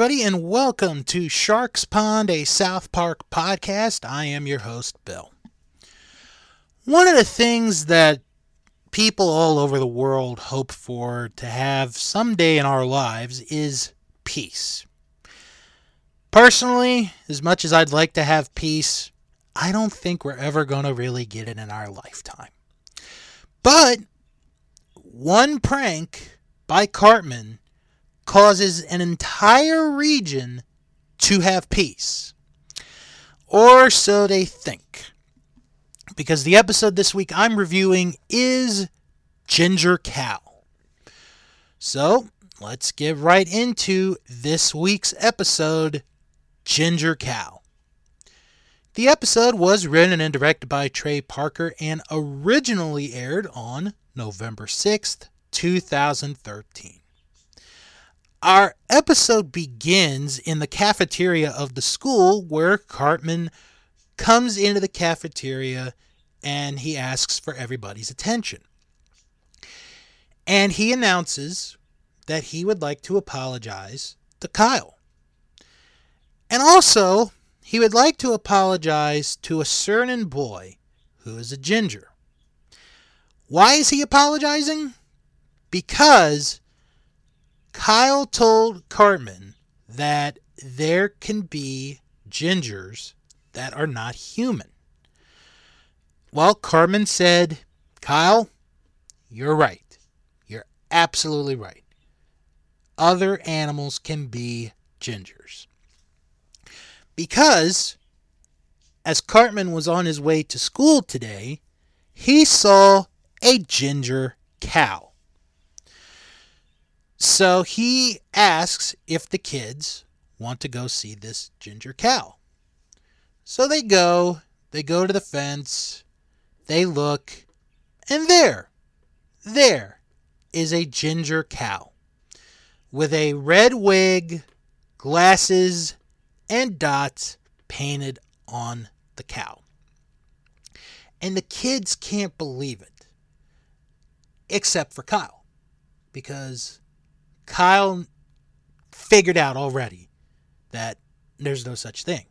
everybody, and welcome to Sharks Pond, a South Park podcast. I am your host, Bill. One of the things that people all over the world hope for to have someday in our lives is peace. Personally, as much as I'd like to have peace, I don't think we're ever going to really get it in our lifetime. But one prank by Cartman causes an entire region to have peace. Or so they think. Because the episode this week I'm reviewing is Ginger Cow. So let's get right into this week's episode Ginger Cow. The episode was written and directed by Trey Parker and originally aired on November 6th, 2013. Our episode begins in the cafeteria of the school where Cartman comes into the cafeteria and he asks for everybody's attention. And he announces that he would like to apologize to Kyle. And also, he would like to apologize to a certain boy who is a ginger. Why is he apologizing? Because Kyle told Cartman that there can be gingers that are not human. Well, Cartman said, Kyle, you're right. You're absolutely right. Other animals can be gingers. Because as Cartman was on his way to school today, he saw a ginger cow. So he asks if the kids want to go see this ginger cow. So they go, they go to the fence, they look, and there, there is a ginger cow with a red wig, glasses, and dots painted on the cow. And the kids can't believe it, except for Kyle, because Kyle figured out already that there's no such thing.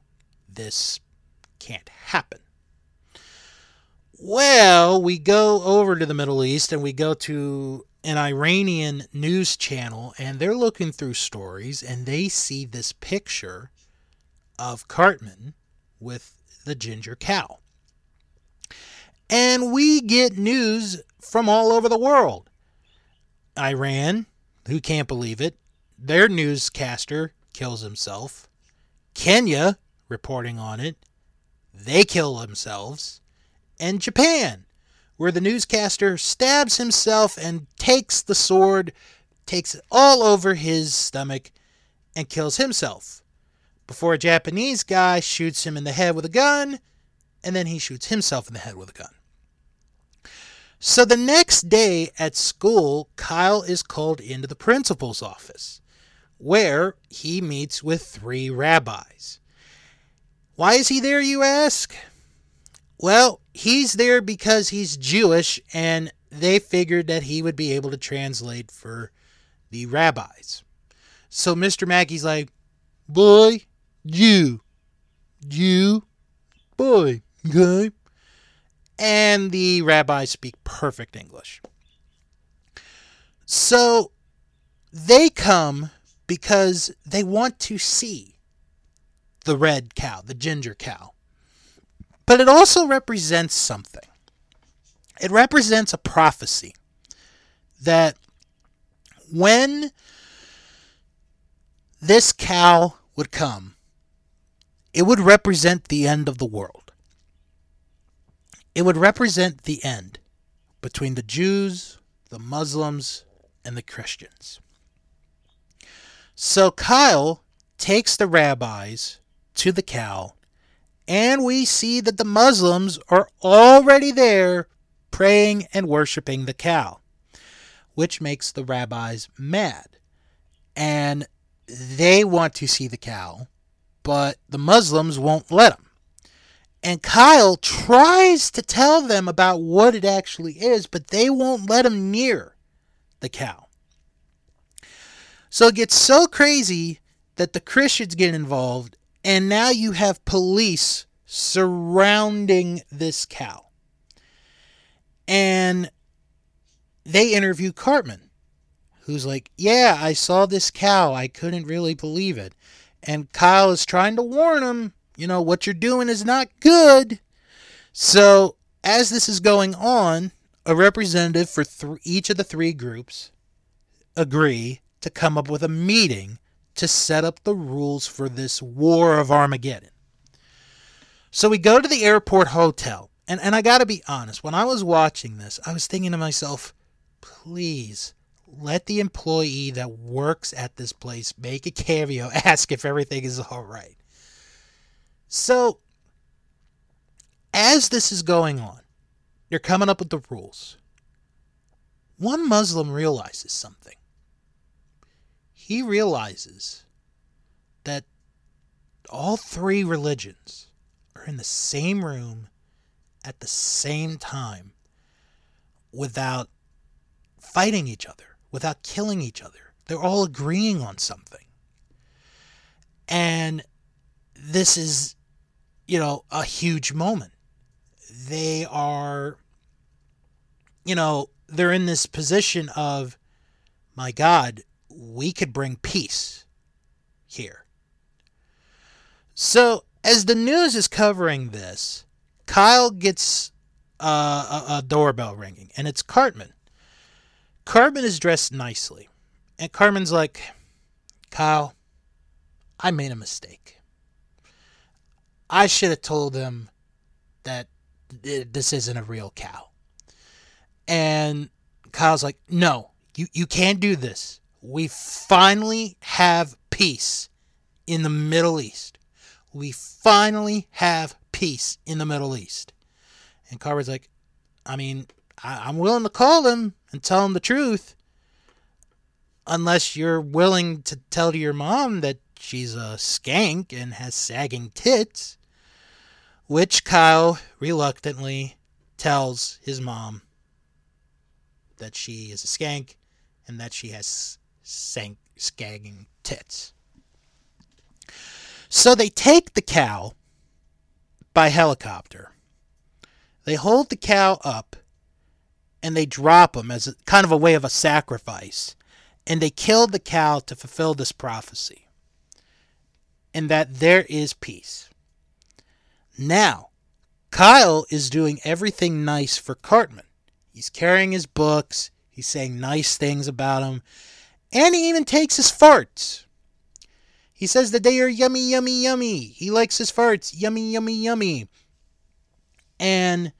This can't happen. Well, we go over to the Middle East and we go to an Iranian news channel and they're looking through stories and they see this picture of Cartman with the ginger cow. And we get news from all over the world. Iran, who can't believe it? Their newscaster kills himself. Kenya, reporting on it, they kill themselves. And Japan, where the newscaster stabs himself and takes the sword, takes it all over his stomach, and kills himself. Before a Japanese guy shoots him in the head with a gun, and then he shoots himself in the head with a gun. So the next day at school, Kyle is called into the principal's office, where he meets with three rabbis. Why is he there, you ask? Well, he's there because he's Jewish and they figured that he would be able to translate for the rabbis. So Mr. Mackey's like, Boy, you, you, boy, okay? And the rabbis speak perfect English. So they come because they want to see the red cow, the ginger cow. But it also represents something. It represents a prophecy that when this cow would come, it would represent the end of the world. It would represent the end between the Jews, the Muslims, and the Christians. So Kyle takes the rabbis to the cow, and we see that the Muslims are already there praying and worshiping the cow, which makes the rabbis mad. And they want to see the cow, but the Muslims won't let them. And Kyle tries to tell them about what it actually is, but they won't let him near the cow. So it gets so crazy that the Christians get involved, and now you have police surrounding this cow. And they interview Cartman, who's like, Yeah, I saw this cow. I couldn't really believe it. And Kyle is trying to warn him, you know, what you're doing is not good. So, as this is going on, a representative for th- each of the three groups agree to come up with a meeting to set up the rules for this war of Armageddon. So we go to the airport hotel, and, and I gotta be honest, when I was watching this, I was thinking to myself, please let the employee that works at this place make a cameo, ask if everything is all right. So, as this is going on, you're coming up with the rules. One Muslim realizes something. He realizes that all three religions are in the same room at the same time without fighting each other, without killing each other. They're all agreeing on something. And this is, you know, a huge moment. They are, you know, they're in this position of, my God, we could bring peace here. So, as the news is covering this, Kyle gets uh, a, a doorbell ringing, and it's Cartman. Cartman is dressed nicely. And Cartman's like, Kyle, I made a mistake. I should have told him that this isn't a real cow. And Kyle's like, no, you, you can't do this. We finally have peace in the Middle East. We finally have peace in the Middle East. And Cartman's like, I mean, I, am willing to call him and tell him the truth. Unless you're willing to tell your mom that she's a skank and has sagging tits. Which Kyle reluctantly tells his mom that she is a skank and that she has sank, skagging tits. So they take the cow by helicopter. They hold the cow up and they drop him as a, kind of a way of a sacrifice. And they killed the cow to fulfill this prophecy. And that there is peace. Now, Kyle is doing everything nice for Cartman. He's carrying his books, he's saying nice things about him, and he even takes his farts. He says that they are yummy, yummy, yummy. He likes his farts, yummy, yummy, yummy. And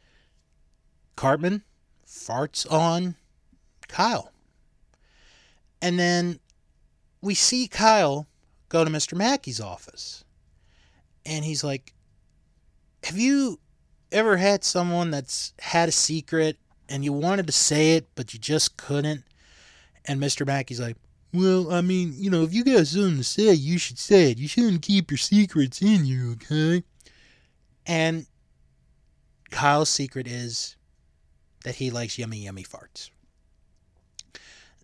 Cartman farts on Kyle. And then we see Kyle go to Mr. Mackey's office. And he's like, Have you ever had someone that's had a secret and you wanted to say it, but you just couldn't? And Mr. Mackey's like, Well, I mean, you know, if you got something to say, you should say it. You shouldn't keep your secrets in you, okay? And Kyle's secret is that he likes yummy, yummy farts.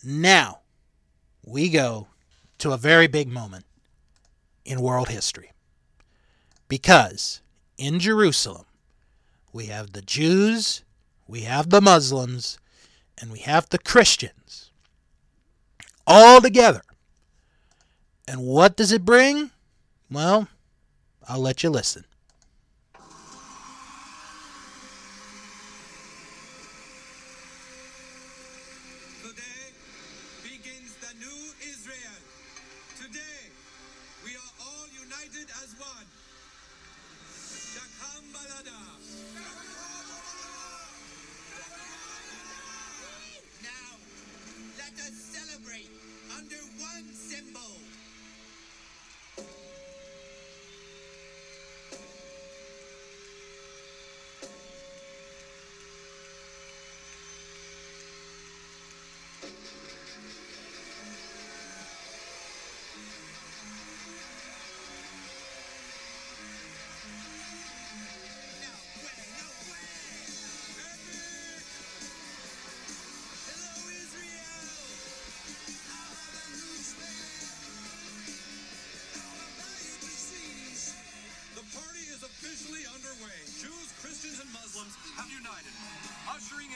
Now, we go to a very big moment in world history. Because in Jerusalem, we have the Jews, we have the Muslims, and we have the Christians all together. And what does it bring? Well, I'll let you listen. under one symbol.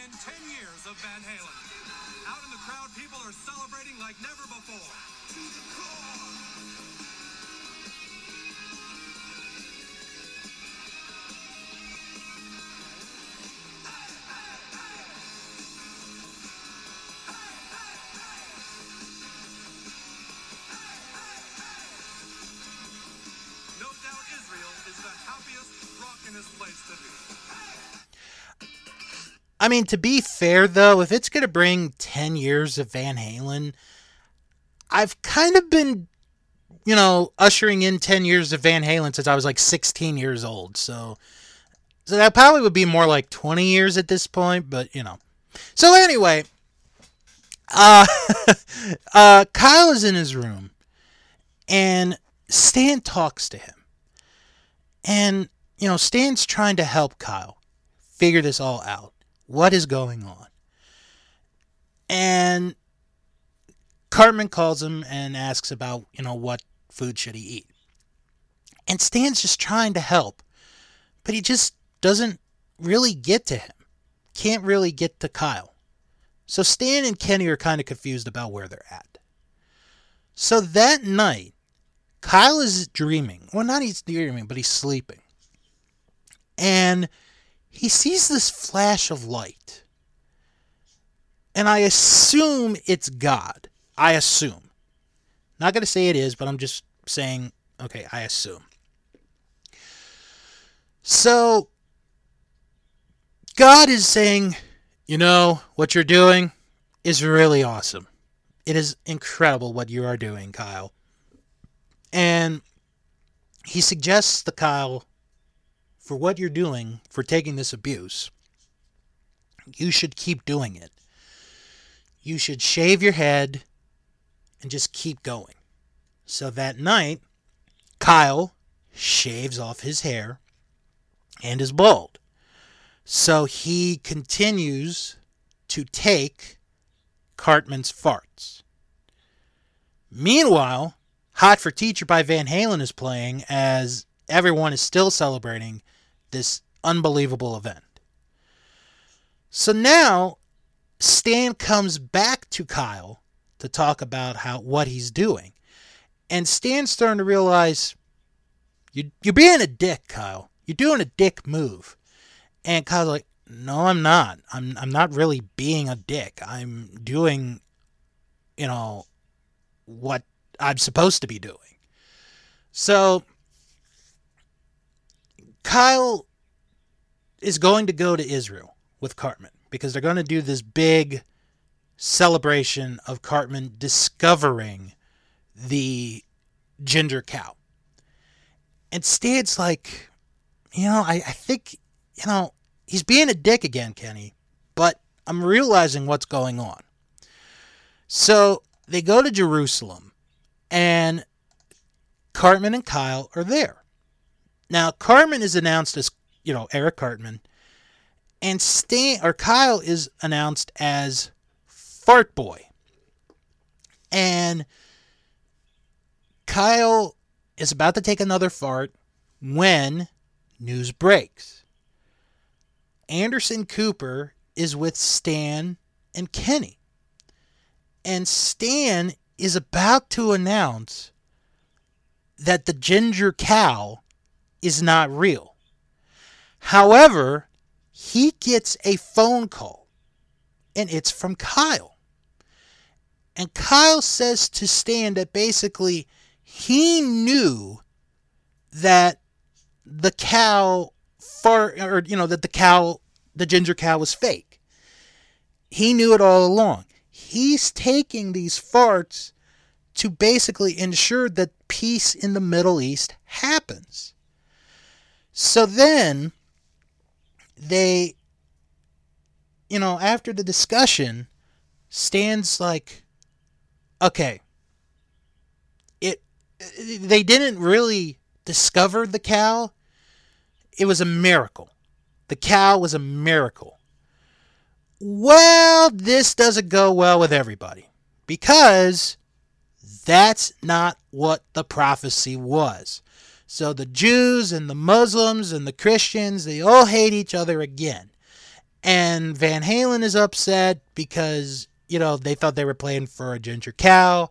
in 10 years of Van Halen. Out in the crowd, people are celebrating like never before. I mean, to be fair though, if it's gonna bring ten years of Van Halen, I've kind of been, you know, ushering in ten years of Van Halen since I was like sixteen years old. So, so that probably would be more like twenty years at this point. But you know, so anyway, uh, uh, Kyle is in his room, and Stan talks to him, and you know, Stan's trying to help Kyle figure this all out. What is going on? And Cartman calls him and asks about, you know, what food should he eat. And Stan's just trying to help, but he just doesn't really get to him. Can't really get to Kyle. So Stan and Kenny are kind of confused about where they're at. So that night, Kyle is dreaming. Well, not he's dreaming, but he's sleeping. And he sees this flash of light. And I assume it's God. I assume. Not going to say it is, but I'm just saying, okay, I assume. So, God is saying, you know, what you're doing is really awesome. It is incredible what you are doing, Kyle. And he suggests to Kyle for what you're doing for taking this abuse, you should keep doing it. You should shave your head and just keep going. So that night, Kyle shaves off his hair and is bald. So he continues to take Cartman's farts. Meanwhile, Hot for Teacher by Van Halen is playing as everyone is still celebrating this unbelievable event. So now Stan comes back to Kyle to talk about how what he's doing. And Stan's starting to realize you you're being a dick, Kyle. You're doing a dick move. And Kyle's like, "No, I'm not. I'm I'm not really being a dick. I'm doing you know what I'm supposed to be doing." So Kyle is going to go to Israel with Cartman because they're going to do this big celebration of Cartman discovering the ginger cow. And Stan's like, you know, I, I think, you know, he's being a dick again, Kenny, but I'm realizing what's going on. So they go to Jerusalem, and Cartman and Kyle are there. Now, Cartman is announced as, you know, Eric Cartman, and Stan or Kyle is announced as Fart Boy. And Kyle is about to take another fart when news breaks. Anderson Cooper is with Stan and Kenny. And Stan is about to announce that the ginger cow is not real. However, he gets a phone call, and it's from Kyle. And Kyle says to Stan that basically he knew that the cow far or you know that the cow the ginger cow was fake. He knew it all along. He's taking these farts to basically ensure that peace in the Middle East happens. So then they, you know, after the discussion, Stan's like, okay, it, they didn't really discover the cow. It was a miracle. The cow was a miracle. Well, this doesn't go well with everybody because that's not what the prophecy was. So the Jews and the Muslims and the Christians, they all hate each other again. And Van Halen is upset because, you know, they thought they were playing for a ginger cow.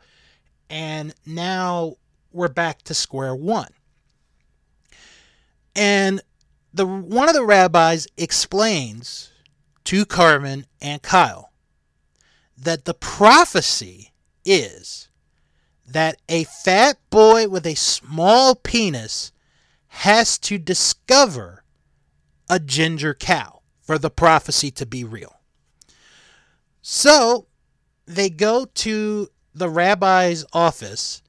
And now we're back to square one. And the one of the rabbis explains to Cartman and Kyle that the prophecy is that a fat boy with a small penis has to discover a ginger cow for the prophecy to be real. So they go to the rabbi's office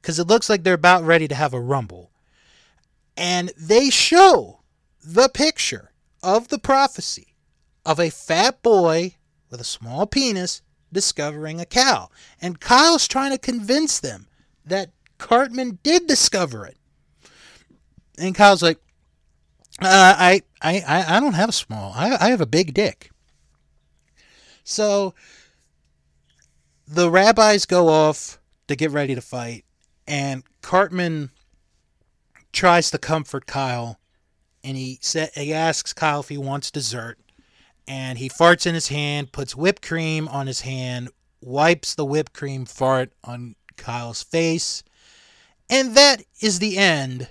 because it looks like they're about ready to have a rumble. And they show the picture of the prophecy of a fat boy with a small penis discovering a cow. And Kyle's trying to convince them that Cartman did discover it. And Kyle's like, uh, I, I, I don't have a small. I, I have a big dick. So the rabbis go off to get ready to fight, and Cartman tries to comfort Kyle, and he sa- he asks Kyle if he wants dessert, and he farts in his hand, puts whipped cream on his hand, wipes the whipped cream fart on Kyle's face, and that is the end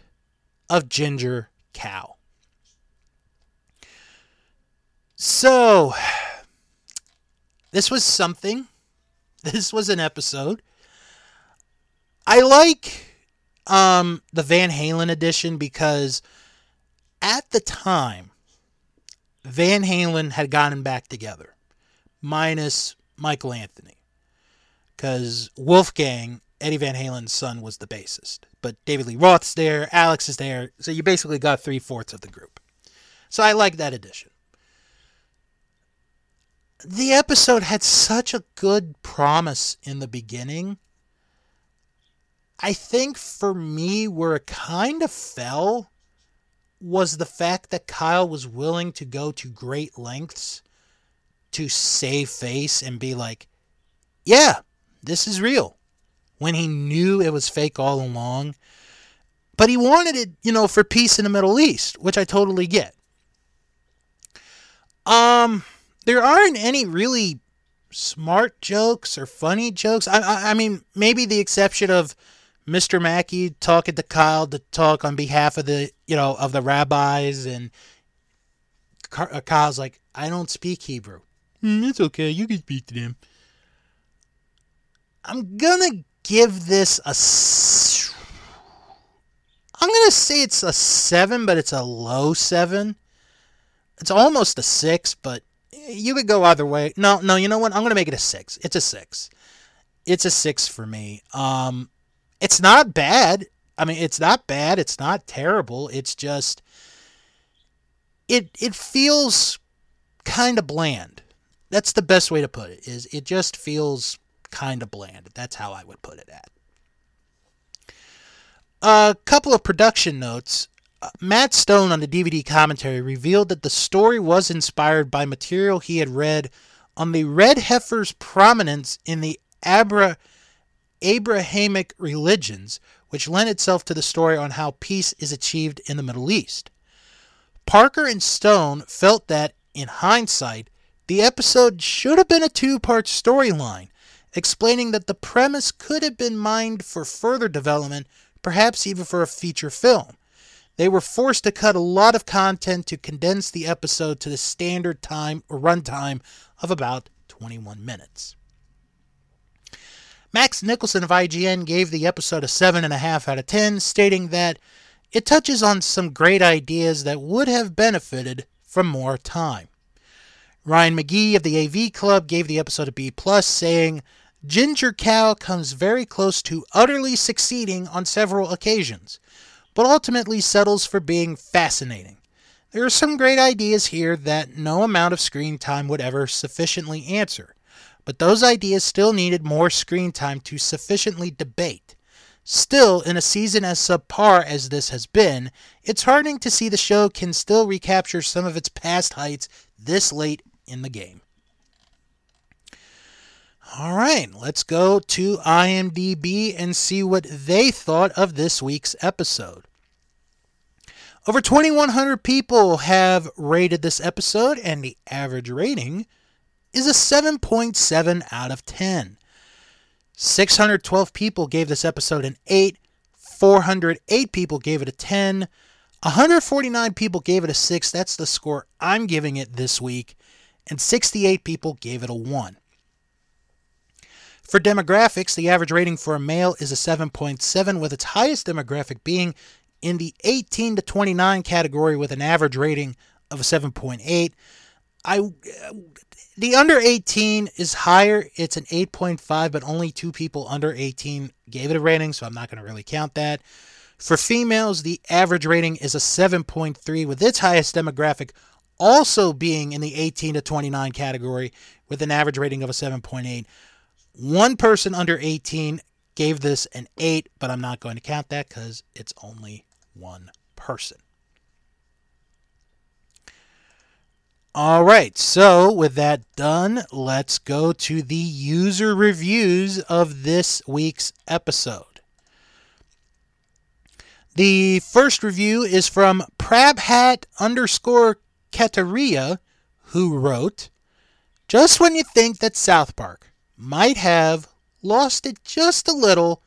of Ginger Cow. So, this was something. This was an episode. I like um, the Van Halen edition because at the time, Van Halen had gotten back together, minus Michael Anthony. Because Wolfgang, Eddie Van Halen's son, was the bassist. But David Lee Roth's there, Alex is there, so you basically got three fourths of the group. So I like that addition. The episode had such a good promise in the beginning. I think for me, where it kind of fell was the fact that Kyle was willing to go to great lengths to save face and be like, yeah, this is real. When he knew it was fake all along. But he wanted it, you know, for peace in the Middle East, which I totally get. Um, there aren't any really smart jokes or funny jokes. I, I, I mean, maybe the exception of Mr. Mackey talking to Kyle to talk on behalf of the, you know, of the rabbis, and uh, Kyle's like, I don't speak Hebrew. "Mm, it's okay, you can speak to them. I'm gonna give this a. s- I'm gonna say it's a seven, but it's a low seven. It's almost a six, but you could go either way. No, no, you know what? I'm gonna make it a six. It's a six. It's a six for me. Um, it's not bad. I mean, it's not bad. It's not terrible. It's just it it feels kind of bland. That's the best way to put it. Is it just feels kind of bland. That's how I would put it at. A couple of production notes. Uh, Matt Stone on the DVD commentary revealed that the story was inspired by material he had read on the red heifer's prominence in the Abra Abrahamic religions, which lent itself to the story on how peace is achieved in the Middle East. Parker and Stone felt that, in hindsight, the episode should have been a two part storyline, explaining that the premise could have been mined for further development, perhaps even for a feature film. They were forced to cut a lot of content to condense the episode to the standard time or runtime of about 21 minutes. Max Nicholson of IGN gave the episode a 7.5 out of 10, stating that it touches on some great ideas that would have benefited from more time. Ryan McGee of the AV Club gave the episode a B, saying, Ginger Cow comes very close to utterly succeeding on several occasions, but ultimately settles for being fascinating. There are some great ideas here that no amount of screen time would ever sufficiently answer, but those ideas still needed more screen time to sufficiently debate. Still, in a season as subpar as this has been, it's heartening to see the show can still recapture some of its past heights this late in the game. All right, let's go to IMDb and see what they thought of this week's episode. Over 2,100 people have rated this episode, and the average rating is a 7.7 out of 10. 612 people gave this episode an 8, 408 people gave it a 10, 149 people gave it a 6. That's the score I'm giving it this week, and 68 people gave it a 1. For demographics, the average rating for a male is a 7.7, with its highest demographic being in the 18 to 29 category with an average rating of a 7.8. I the under 18 is higher. It's an 8.5, but only two people under 18 gave it a rating, so I'm not going to really count that. For females, the average rating is a 7.3, with its highest demographic also being in the 18 to 29 category with an average rating of a 7.8. One person under 18 gave this an 8, but I'm not going to count that because it's only one person. All right, so with that done, let's go to the user reviews of this week's episode. The first review is from Prabhat underscore Kataria, who wrote, Just when you think that South Park might have lost it just a little,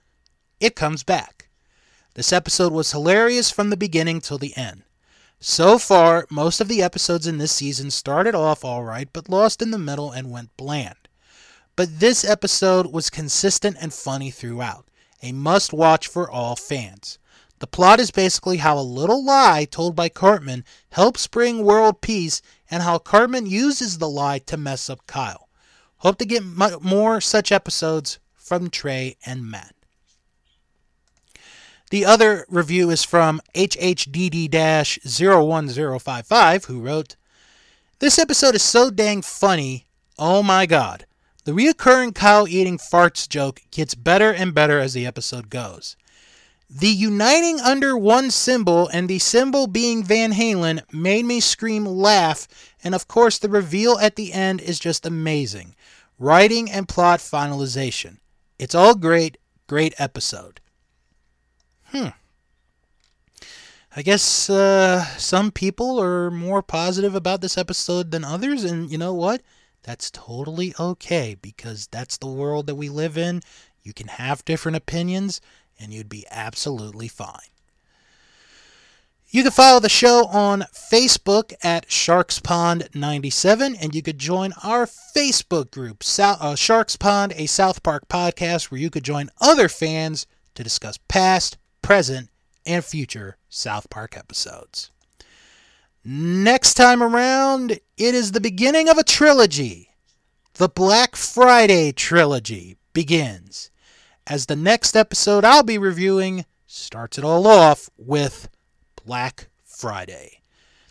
it comes back. This episode was hilarious from the beginning till the end. So far, most of the episodes in this season started off alright, but lost in the middle and went bland. But this episode was consistent and funny throughout, a must watch for all fans. The plot is basically how a little lie told by Cartman helps bring world peace and how Cartman uses the lie to mess up Kyle. Hope to get more such episodes from Trey and Matt. The other review is from HHDD 01055, who wrote, This episode is so dang funny. Oh my god. The reoccurring cow eating farts joke gets better and better as the episode goes. The uniting under one symbol and the symbol being Van Halen made me scream laugh, and of course, the reveal at the end is just amazing. Writing and plot finalization. It's all great, great episode. Hmm. I guess uh, some people are more positive about this episode than others, and you know what? That's totally okay because that's the world that we live in. You can have different opinions, and you'd be absolutely fine. You can follow the show on Facebook at Sharks Pond 97, and you could join our Facebook group, uh, Sharks Pond, a South Park podcast, where you could join other fans to discuss past, present, and future South Park episodes. Next time around, it is the beginning of a trilogy. The Black Friday trilogy begins, as the next episode I'll be reviewing starts it all off with Black Friday.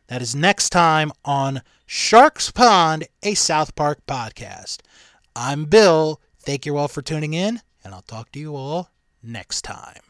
That is next time on Sharks Pond, a South Park podcast. I'm Bill. Thank you all for tuning in, and I'll talk to you all next time.